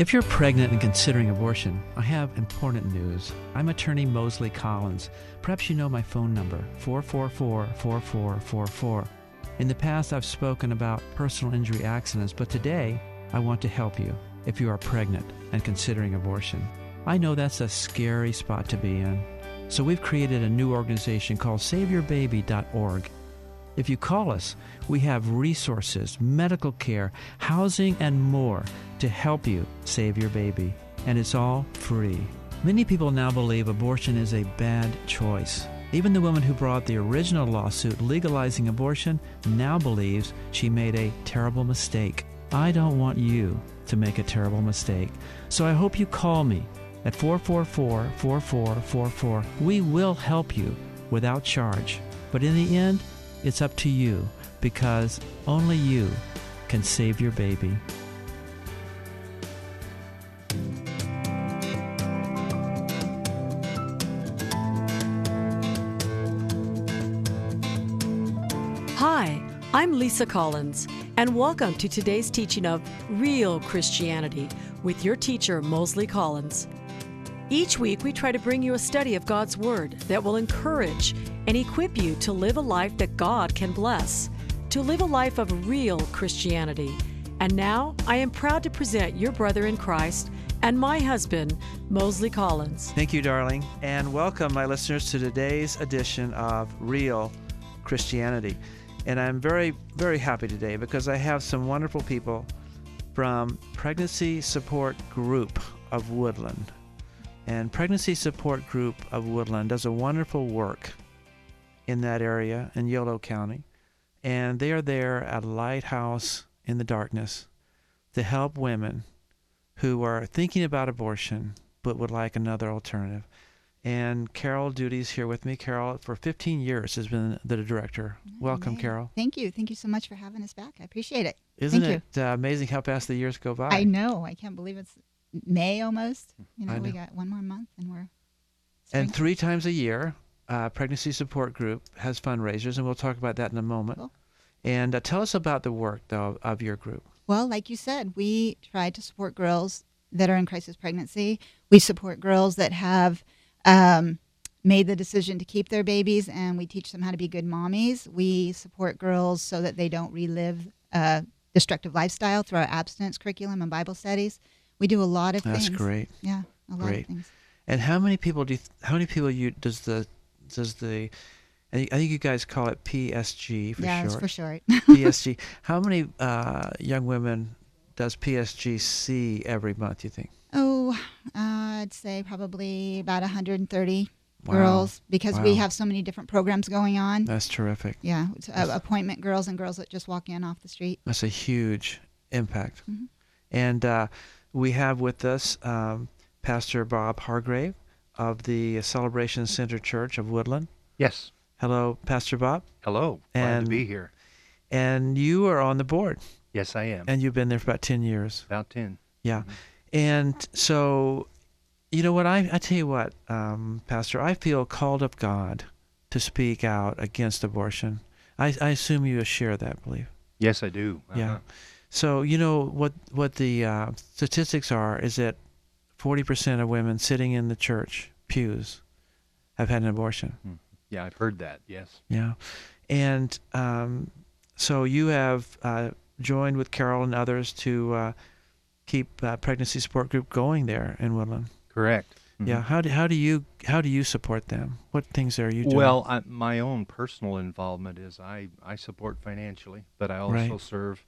If you're pregnant and considering abortion, I have important news. I'm attorney Mosley Collins. Perhaps you know my phone number, 444 4444. In the past, I've spoken about personal injury accidents, but today I want to help you if you are pregnant and considering abortion. I know that's a scary spot to be in. So we've created a new organization called SaveYourBaby.org. If you call us, we have resources, medical care, housing, and more to help you save your baby. And it's all free. Many people now believe abortion is a bad choice. Even the woman who brought the original lawsuit legalizing abortion now believes she made a terrible mistake. I don't want you to make a terrible mistake. So I hope you call me at 444 4444. We will help you without charge. But in the end, it's up to you because only you can save your baby. Hi, I'm Lisa Collins, and welcome to today's teaching of Real Christianity with your teacher, Mosley Collins. Each week, we try to bring you a study of God's Word that will encourage and equip you to live a life that God can bless, to live a life of real Christianity. And now, I am proud to present your brother in Christ and my husband, Mosley Collins. Thank you, darling, and welcome, my listeners, to today's edition of Real Christianity. And I'm very, very happy today because I have some wonderful people from Pregnancy Support Group of Woodland. And Pregnancy Support Group of Woodland does a wonderful work in that area in Yolo County. And they are there at a Lighthouse in the Darkness to help women who are thinking about abortion but would like another alternative. And Carol Duty's here with me. Carol, for 15 years, has been the director. Welcome. Carol. Thank you. Thank you so much for having us back. I appreciate it. Isn't Thank it uh, amazing how fast the years go by? I know. I can't believe it's May almost. You know, I we got one more month and we're. And three times a year, uh, Pregnancy Support Group has fundraisers, and we'll talk about that in a moment. Cool. And uh, tell us about the work, though, of your group. Well, like you said, we try to support girls that are in crisis pregnancy. We support girls that have um, made the decision to keep their babies, and we teach them how to be good mommies. We support girls so that they don't relive a destructive lifestyle through our abstinence curriculum and Bible studies. We do a lot of That's things. That's great. Yeah, a lot Great. of things. And how many people do you, how many people you does the does the I think you guys call it PSG for sure. yeah, it's short. for short. PSG. How many uh, young women does PSG see every month? You think? Oh, uh, I'd say probably about 130 Wow. girls because we have so many different programs going on. That's terrific. yeah, uh, appointment girls and girls that just walk in off the street. That's a huge impact. Mhm. And uh, we have with us um, Pastor Bob Hargrave of the Celebration Center Church of Woodland. Yes. Hello, Pastor Bob. Hello. Glad And- to be here. And you are on the board, Yes, I am. and you've been there for about 10 years. About 10. Yeah. Mhm. And so, you know what? I, I tell you what, um, Pastor, I feel called of God to speak out against abortion. I, I assume you share that belief. Yes, I do. Yeah. Uh-huh. So you know what what the uh, statistics are is that forty percent of women sitting in the church pews have had an abortion. Yeah, I've heard that. Yes. Yeah, and um, so you have uh, joined with Carol and others to uh, keep uh, pregnancy support group going there in Woodland. Correct. Mhm. Yeah. How do how do you how do you support them? What things are you doing? Well, I, my own personal involvement is I, I support financially, but I also Right. serve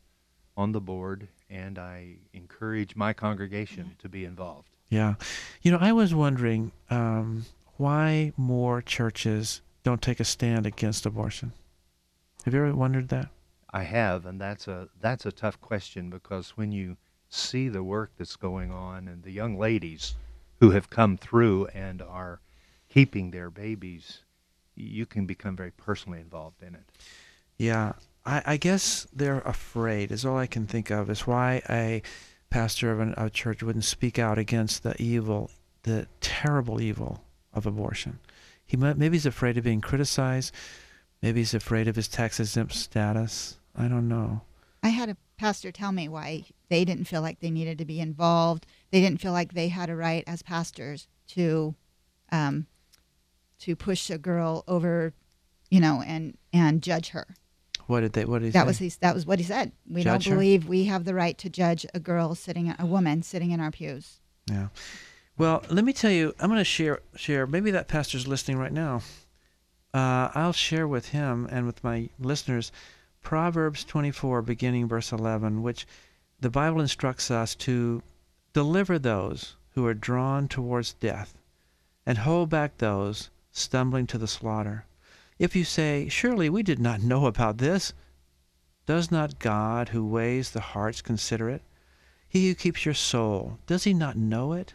on the board and I encourage my congregation to be involved. Yeah. You know, I was wondering um, why more churches don't take a stand against abortion. Have you ever wondered that? I have, and that's a that's a tough question because when you see the work that's going on and the young ladies who have come through and are keeping their babies, you can become very personally involved in it. Yeah. I, I guess they're afraid, is all I can think of, is why a pastor of a church wouldn't speak out against the evil, the terrible evil of abortion. He might, maybe he's afraid of being criticized. Maybe he's afraid of his tax exempt status. I don't know. I had a pastor tell me why they didn't feel like they needed to be involved. They didn't feel like they had a right as pastors to um, to push a girl over, you know, and and judge her. What did they? What did he That say? was his, that was what he said. We Judge don't her? believe we have the right to judge a girl sitting, a woman sitting in our pews. Yeah. Well, let me tell you, I'm going to share share. Maybe that pastor's listening right now. Uh, I'll share with him and with my listeners Proverbs 24, beginning verse 11, which the Bible instructs us to deliver those who are drawn towards death, and hold back those stumbling to the slaughter. If you say, Surely we did not know about this, does not God who weighs the hearts consider it? He who keeps your soul, does he not know it?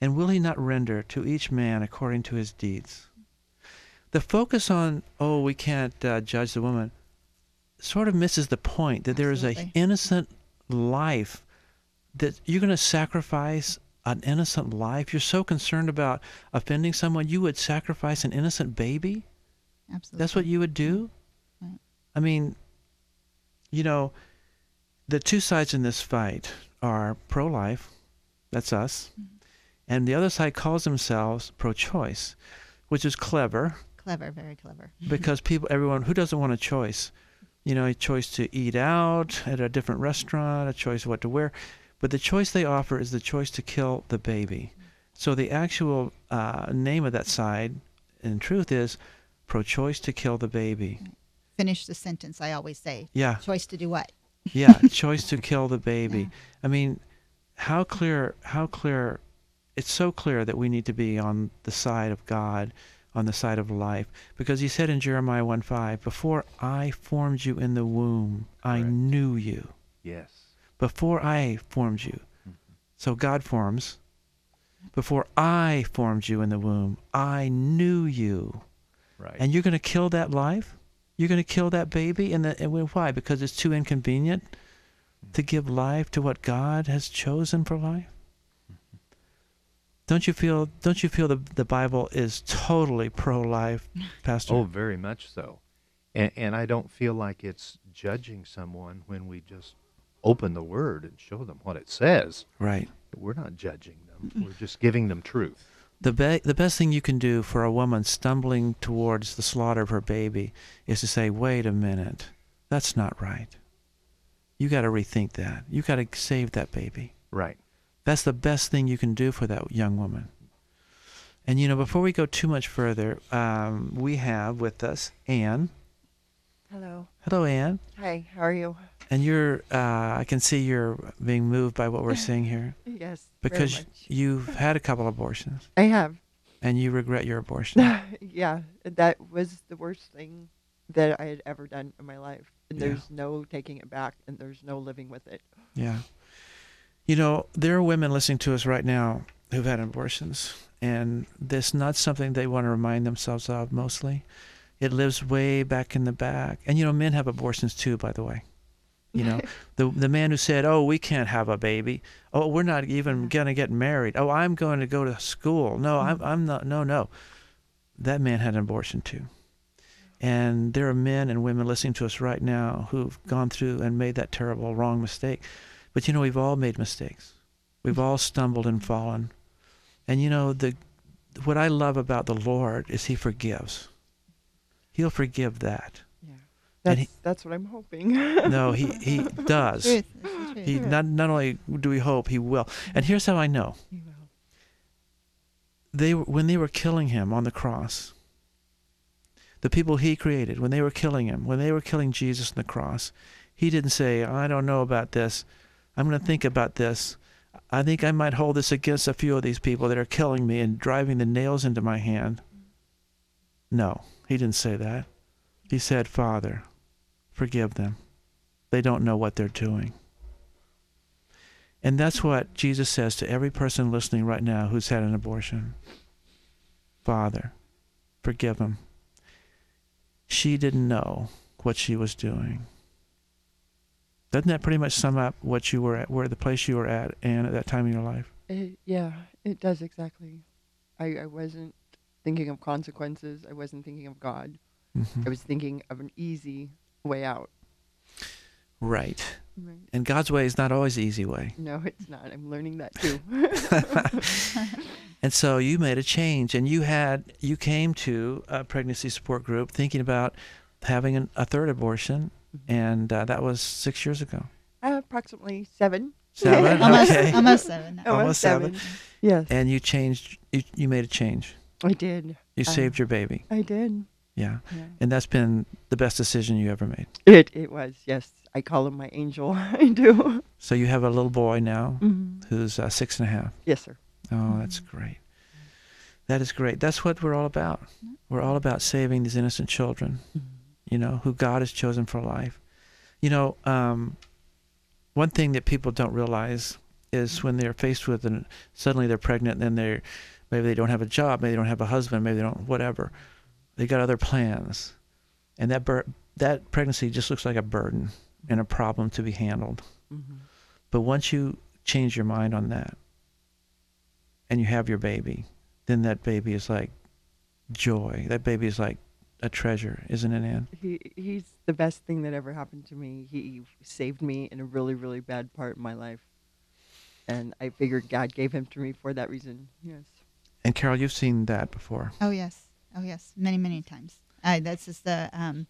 And will he not render to each man according to his deeds? The focus on, oh, we can't uh, judge the woman, sort of misses the point that there is a Absolutely. innocent life that you're going to sacrifice an innocent life. You're so concerned about offending someone, you would sacrifice an innocent baby. Absolutely. That's what you would do? Mm-hmm. Right. I mean, you know, the two sides in this fight are pro life, that's us, mm-hmm. and the other side calls themselves pro choice, which is clever clever, very clever. because people, everyone, who doesn't want a choice? You know, a choice to eat out at a different restaurant, a choice of what to wear. But the choice they offer is the choice to kill the baby. Mm-hmm. So the actual uh, name of that side, in truth, is pro choice to kill the baby. Finish the sentence. I always say. Yeah. Choice to do what? yeah choice to kill the baby Yeah. i mean how clear how clear it's so clear that we need to be on the side of god on the side of life because he said in jeremiah 1 5 before i formed you in the womb i Correct. knew you Yes. before i formed you mm-hmm. so god forms before i formed you in the womb i knew you Right. and you're going to kill that life? You're going to kill that baby? And, the, and why? Because it's too inconvenient to mm-hmm. give life to what God has chosen for life? Don't you feel? Don't you feel the the Bible is totally pro-life, Pastor? oh, very much so. And, and I don't feel like it's judging someone when we just open the Word and show them what it says. right. We're not judging them. We're just giving them truth. The be- the best thing you can do for a woman stumbling towards the slaughter of her baby is to say, "Wait a minute, that's not right. You got to rethink that. You got to save that baby." Right. That's the best thing you can do for that young woman. And you know, before we go too much further, um, we have with us Anne. Hello. Hello, Anne. Hi, how are you? And you're, uh, I can see you're being moved by what we're seeing here Yes. because you've had a couple abortions I have. and you regret your abortion. yeah, that was the worst thing that I had ever done in my life. And Yeah. there's no taking it back and there's no living with it. Yeah. You know, there are women listening to us right now who've had abortions, and that's not something they want to remind themselves of mostly. It lives way back in the back. And, you know, men have abortions too, by the way. You know, the, the man who said, Oh, we can't have a baby. Oh, we're not even going to get married. Oh, I'm going to go to school. No, mm-hmm. I'm, I'm not. No, no. That man had an abortion too. And there are men and women listening to us right now who've gone through and made that terrible, wrong mistake. But you know, we've all made mistakes. We've all stumbled and fallen. And you know, the what I love about the Lord is He forgives. He'll forgive that. That's he- that's what I'm hoping. No, He He does. Truth. Truth. He not not only do we hope He will. And here's how I know. You will. They when they were killing Him on the cross. The people He created, when they were killing Him, when they were killing Jesus on the cross, He didn't say, "I don't know about this. I'm going to think about this." I think I might hold this against a few of these people that are killing me and driving the nails into my hand. No, he didn't say that. He said, Father, forgive them. They don't know what they're doing. And that's what Jesus says to every person listening right now who's had an abortion Father, forgive them. She didn't know what she was doing. Doesn't that pretty much sum up what you were at, where the place you were at, and at that time in your life? It, yeah, it does exactly. I, I wasn't thinking of consequences. I wasn't thinking of God. Mhm. I was thinking of an easy way out. Right. Right. And God's way is not always the easy way. No, it's not. I'm learning that too. And so you made a change, and you had you came to a pregnancy support group thinking about having an, a third abortion, and uh, that was six years ago. uh, approximately seven. Seven, almost, okay. almost seven. now. Almost seven. Yes, And you changed. You, you made a change. I did. You Uh, saved your baby. I did. Yeah, Yeah. and that's been the best decision you ever made. It it was. Yes, I call him my angel. I do. So you have a little boy now hmm who's uh, six and a half. Yes, sir. Oh, that's great. That is great. That's what we're all about. We're all about saving these innocent children, you know, who God has chosen for life. You know, um, one thing that people don't realize is when they're faced with and suddenly they're pregnant and then they're maybe they don't have a job, maybe they don't have a husband, maybe they don't whatever. They got other plans, and that bur- that pregnancy just looks like a burden and a problem to be handled. hmm But once you change your mind on that and you have your baby, then that baby is like joy. That baby is like a treasure, isn't it, Ann? He he's the best thing that ever happened to me. He saved me in a really really bad part of my life, and I figured God gave him to me for that reason. Yes. And Carol, you've seen that before. Oh yes, oh yes, many many times. Uh, that's just the um,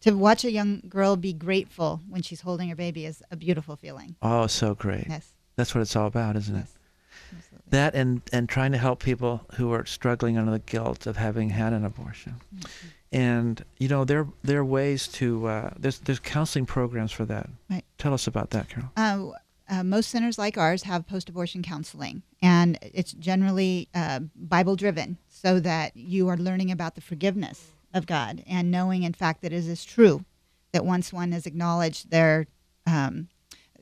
to watch a young girl be grateful when she's holding her baby is a beautiful feeling. Oh, so great. Yes, That's what it's all about, isn't it? absolutely. That and and trying to help people who are struggling under the guilt of having had an abortion. Mm-hmm. And you know, there there are ways to uh, there's there's counseling programs for that. Right. Tell us about that, Carol. Uh, uh, most centers like ours have post-abortion counseling, and it's generally uh, Bible-driven, so that you are learning about the forgiveness of God and knowing, in fact, that it is true that once one has acknowledged their, um,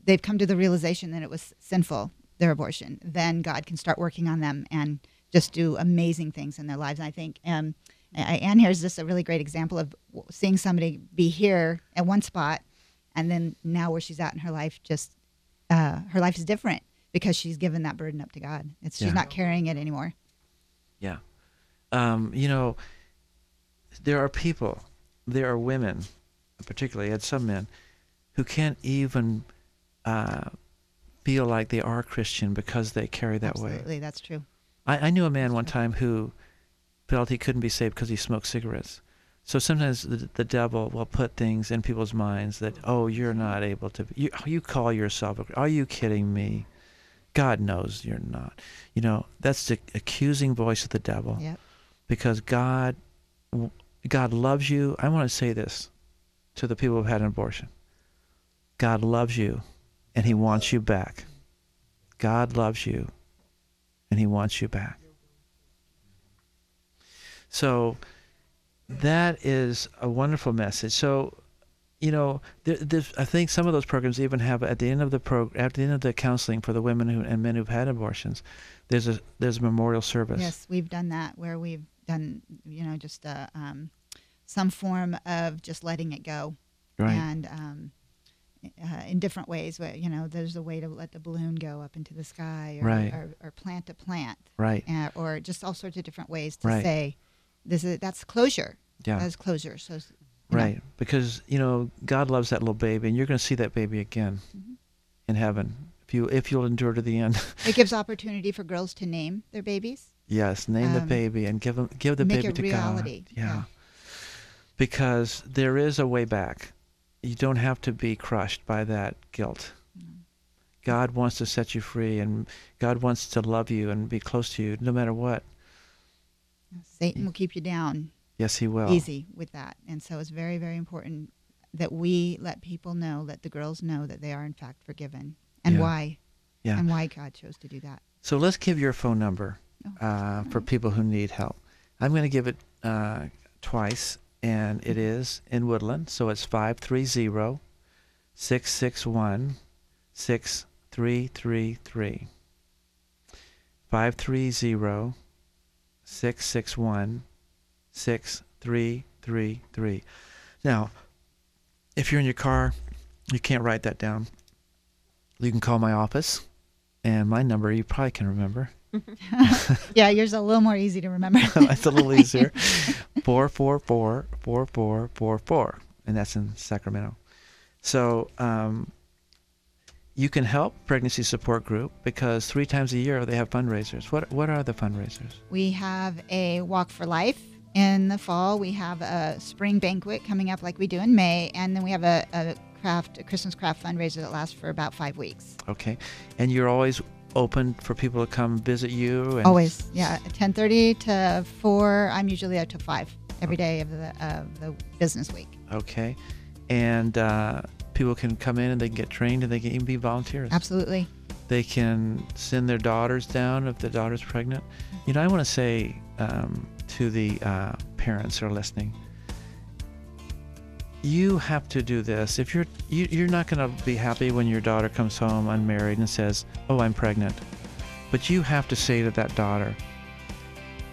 they've come to the realization that it was sinful, their abortion, then God can start working on them and just do amazing things in their lives. And I think um, I- Anne here is just a really great example of seeing somebody be here at one spot, and then now where she's at in her life, just uh, her life is different because she's given that burden up to God. It's she's Yeah. not carrying it anymore. Yeah. Um, you know, there are people, there are women, particularly, and some men, who can't even uh, feel like they are Christian because they carry that way. Absolutely, that's true. I, I knew a man one That's time who felt he couldn't be saved because he smoked cigarettes. So sometimes the, the devil will put things in people's minds that, oh, you're not able to. You, you call yourself a. Are you kidding me? God knows you're not. You know that's the accusing voice of the devil Yep. because God, God loves you. I want to say this to the people who've had an abortion. God loves you, and He wants you back. God loves you, and He wants you back. So that is a wonderful message. So, you know, there, I think some of those programs even have at the end of the pro, at the end of the counseling for the women who, and men who've had abortions, there's a there's a memorial service. Yes, we've done that where we've done, you know, just uh, um, some form of just letting it go, Right. and um, uh, in different ways. Where you know, there's a way to let the balloon go up into the sky, or, Right. or, or plant a plant, right. uh, or just all sorts of different ways to Right. say, this is that's closure. Yeah. That's closure. So, you know, Right, because you know God loves that little baby, and you're going to see that baby again Mhm. in heaven if you if you'll endure to the end. it gives opportunity for girls to name their babies. yes, name the Um, baby and give 'em- give the baby to reality, God. Yeah. yeah. because there is a way back. You don't have to be crushed by that guilt. God wants to set you free, and God wants to love you and be close to you, no matter what. Satan will keep you down Yes, He will. easy with that. And so it's very, very important that we let people know, let the girls know that they are in fact forgiven and Yeah. why Yeah. and why God chose to do that. So let's give your phone number Oh, uh, for people who need help. I'm going to give it uh, twice, and it is in Woodland. So it's 530 661 6333. 530 661 6333. Now, if you're in your car, you can't write that down. You can call my office, and my number you probably can remember. yeah, yours a little more easy to remember. it's a little easier. 444 4444, and that's in Sacramento. So um, you can help Pregnancy Support Group because three times a year they have fundraisers. What what are the fundraisers? We have a Walk for Life in the fall. We have a spring banquet coming up like we do in May. And then we have a, a craft, a Christmas craft fundraiser that lasts for about five weeks. Okay, and you're always open for people to come visit you. And Always, yeah. 10:30 to 4. I'm usually out to 5 every day of the of the business week. Okay, and uh, people can come in and they can get trained and they can even be volunteers. Absolutely. They can send their daughters down if the daughter's pregnant. You know, I want to say um, to the uh, parents who are listening, you have to do this. If you're you, you're not going to be happy when your daughter comes home unmarried and says, "Oh, I'm pregnant," but you have to say to that daughter,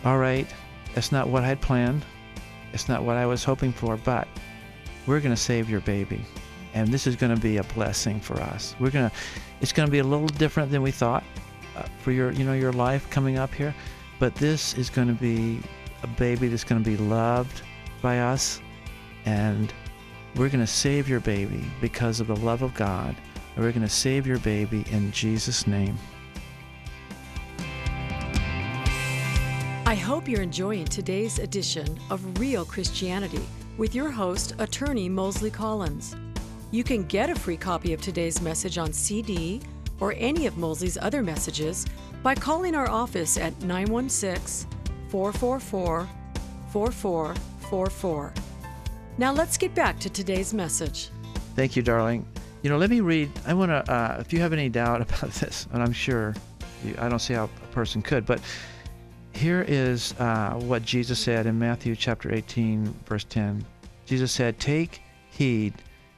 "All right, that's not what I'd planned. It's not what I was hoping for, but we're going to save your baby, and this is going to be a blessing for us. We're going to, it's going to be a little different than we thought uh, for your, you know, your life coming up here, but this is going to be a baby that's going to be loved by us, and we're going to save your baby because of the love of God, and we're going to save your baby in Jesus' name." I hope you're enjoying today's edition of Real Christianity with your host, attorney Mosley Collins. You can get a free copy of today's message on CD or any of Mosley's other messages by calling our office at 916 444 4444. Now let's get back to today's message. Thank you, darling. You know, let me read. I want to, uh, if you have any doubt about this, and I'm sure you, I don't see how a person could, but here is uh, what Jesus said in Matthew chapter 18, verse 10. Jesus said, Take heed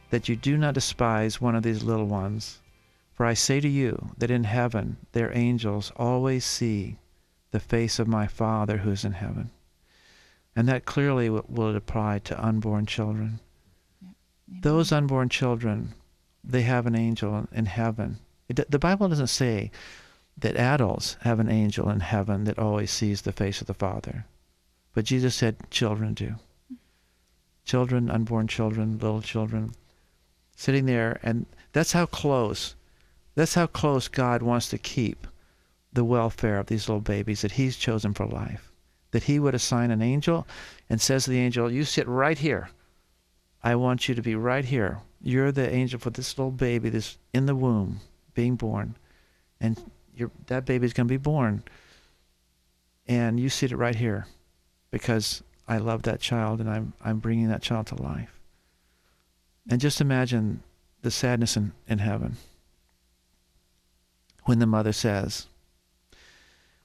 that you do not despise one of these little ones. For I say to you that in heaven their angels always see the face of my Father who is in heaven. And that clearly will apply to unborn children. Those unborn children, they have an angel in heaven. It, the Bible doesn't say that adults have an angel in heaven that always sees the face of the Father. But Jesus said children do. Mm-hmm. Children, unborn children, little children, sitting there, and that's how close, that's how close God wants to keep the welfare of these little babies that He's chosen for life. That He would assign an angel and says to the angel, You sit right here. I want you to be right here. You're the angel for this little baby that's in the womb being born. And that baby's going to be born and you sit it right here because I love that child and I'm I'm bringing that child to life. And just imagine the sadness in, in heaven when the mother says,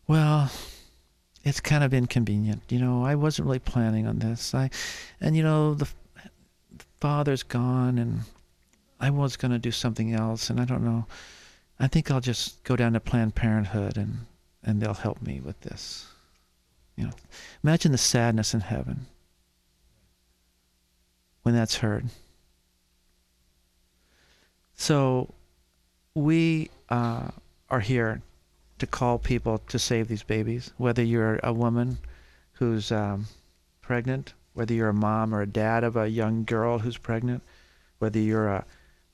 "Well, it's kind of inconvenient. You know, I wasn't really planning on this. I and you know the, the father's gone and I was going to do something else and I don't know I think I'll just go down to Planned Parenthood and, and they'll help me with this. You know, imagine the sadness in heaven when that's heard. So we uh, are here to call people to save these babies, whether you're a woman who's um, pregnant, whether you're a mom or a dad of a young girl who's pregnant, whether you're a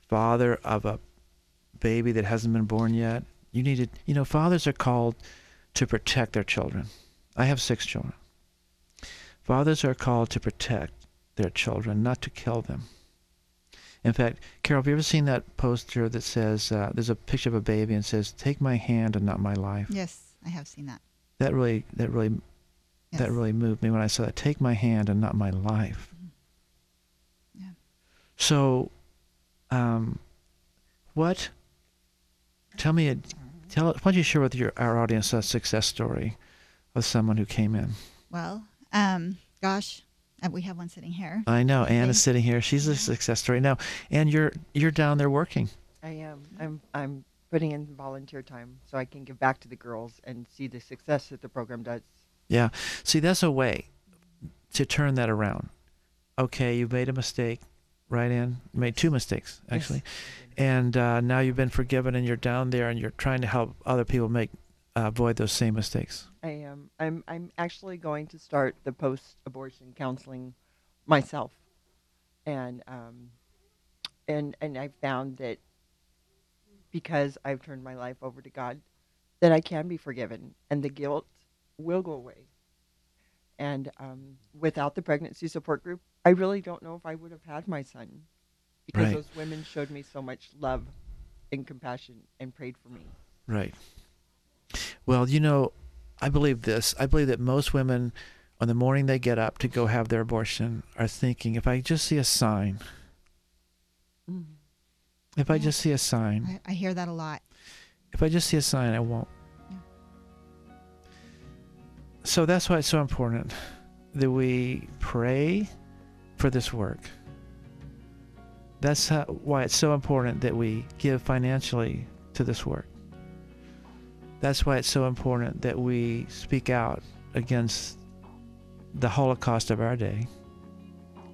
father of a baby that hasn't been born yet. You need to, you know, fathers are called to protect their children. I have six children. Fathers are called to protect their children, not to kill them. In fact, Carol, have you ever seen that poster that says, uh, there's a picture of a baby and says, take my hand and not my life? Yes, I have seen that. That really, that really, Yes. that really moved me when I saw that. Take my hand and not my life. Yeah. So, um, what? Tell me, a, tell. Why don't you share with your our audience a success story of someone who came in? Well, um, gosh, uh, we have one sitting here. I know Anne is sitting here. She's a success story now, and you're you're down there working. I am. I'm. I'm putting in volunteer time so I can give back to the girls and see the success that the program does. Yeah. See, that's a way to turn that around. Okay, you made a mistake, right? In you made two mistakes actually, and uh, now you've been forgiven, and you're down there, and you're trying to help other people make avoid those same mistakes. I am. I'm. I'm actually going to start the post-abortion counseling myself, and um, and and I found that because I've turned my life over to God, that I can be forgiven, and the guilt will go away. And um, without the pregnancy support group, I really don't know if I would have had my son, because Right. those women showed me so much love and compassion and prayed for me. Right. Well, you know, I believe this. I believe that most women, on the morning they get up to go have their abortion, are thinking, if I just see a sign, mm. if I just see a sign, I, I hear that a lot. if I just see a sign, I won't. Yeah. So that's why it's so important that we pray for this work. That's how, why it's so important that we give financially to this work. That's why it's so important that we speak out against the Holocaust of our day,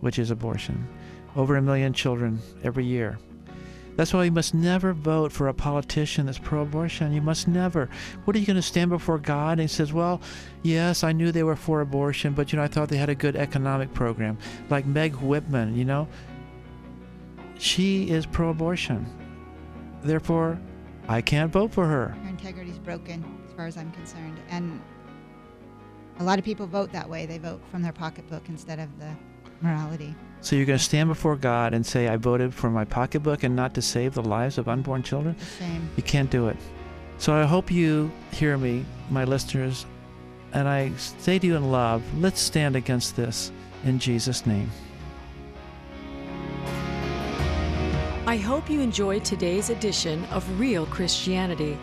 which is abortion. Over a million children every year. That's why you must never vote for a politician that's pro abortion. You must never. What are you going to stand before God and says, Well, yes, I knew they were for abortion, but you know, I thought they had a good economic program. Like Meg Whitman, you know, she is pro abortion. Therefore, I can't vote for her. Her integrity's broken, as far as I'm concerned. And a lot of people vote that way. They vote from their pocketbook instead of the morality. So you're going to stand before God and say, I voted for my pocketbook and not to save the lives of unborn children? Shame. You can't do it. So I hope you hear me, my listeners, and I say to you in love, let's stand against this in Jesus' name. I hope you enjoyed today's edition of Real Christianity.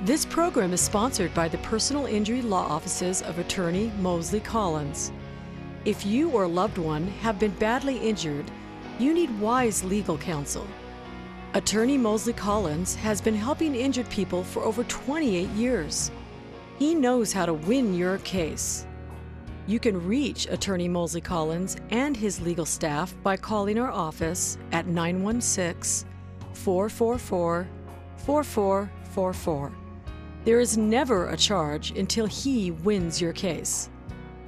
This program is sponsored by the personal injury law offices of attorney Mosley Collins. If you or a loved one have been badly injured, you need wise legal counsel. Attorney Mosley Collins has been helping injured people for over 28 years. He knows how to win your case. You can reach Attorney Mosley Collins and his legal staff by calling our office at 916 444 4444. There is never a charge until he wins your case.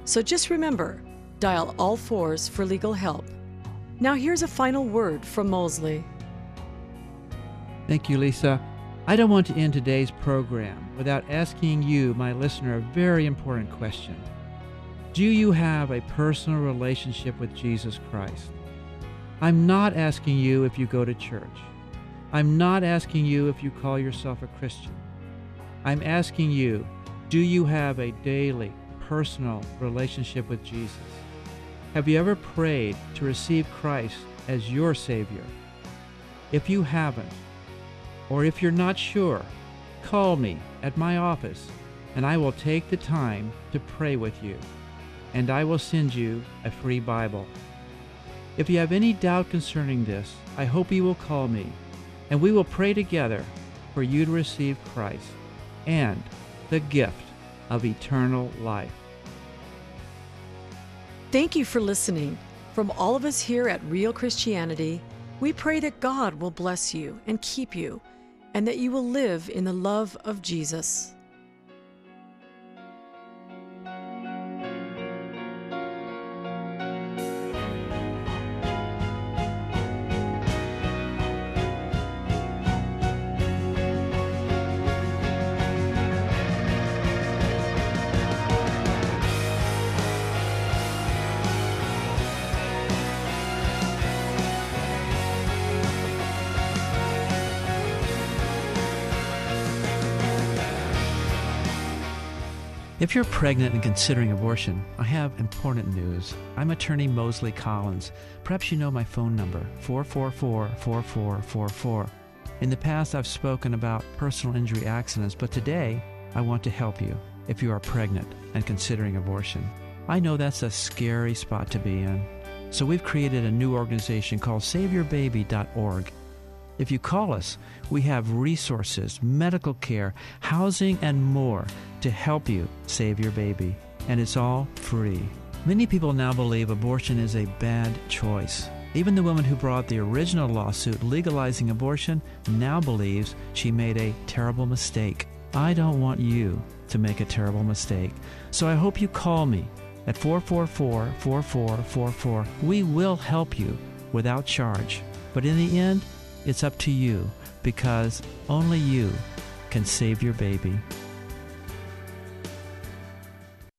So just remember dial all fours for legal help. Now, here's a final word from Mosley. Thank you, Lisa. I don't want to end today's program without asking you, my listener, a very important question. Do you have a personal relationship with Jesus Christ? I'm not asking you if you go to church. I'm not asking you if you call yourself a Christian. I'm asking you, do you have a daily, personal relationship with Jesus? Have you ever prayed to receive Christ as your Savior? If you haven't, or if you're not sure, call me at my office and I will take the time to pray with you. And I will send you a free Bible. If you have any doubt concerning this, I hope you will call me and we will pray together for you to receive Christ and the gift of eternal life. Thank you for listening. From all of us here at Real Christianity, we pray that God will bless you and keep you, and that you will live in the love of Jesus. If you're pregnant and considering abortion, I have important news. I'm attorney Mosley Collins. Perhaps you know my phone number, 444 4444. In the past, I've spoken about personal injury accidents, but today, I want to help you if you are pregnant and considering abortion. I know that's a scary spot to be in. So we've created a new organization called SaveYourBaby.org. If you call us, we have resources, medical care, housing, and more to help you save your baby. And it's all free. Many people now believe abortion is a bad choice. Even the woman who brought the original lawsuit legalizing abortion now believes she made a terrible mistake. I don't want you to make a terrible mistake. So I hope you call me at 444 4444. We will help you without charge. But in the end, it's up to you because only you can save your baby.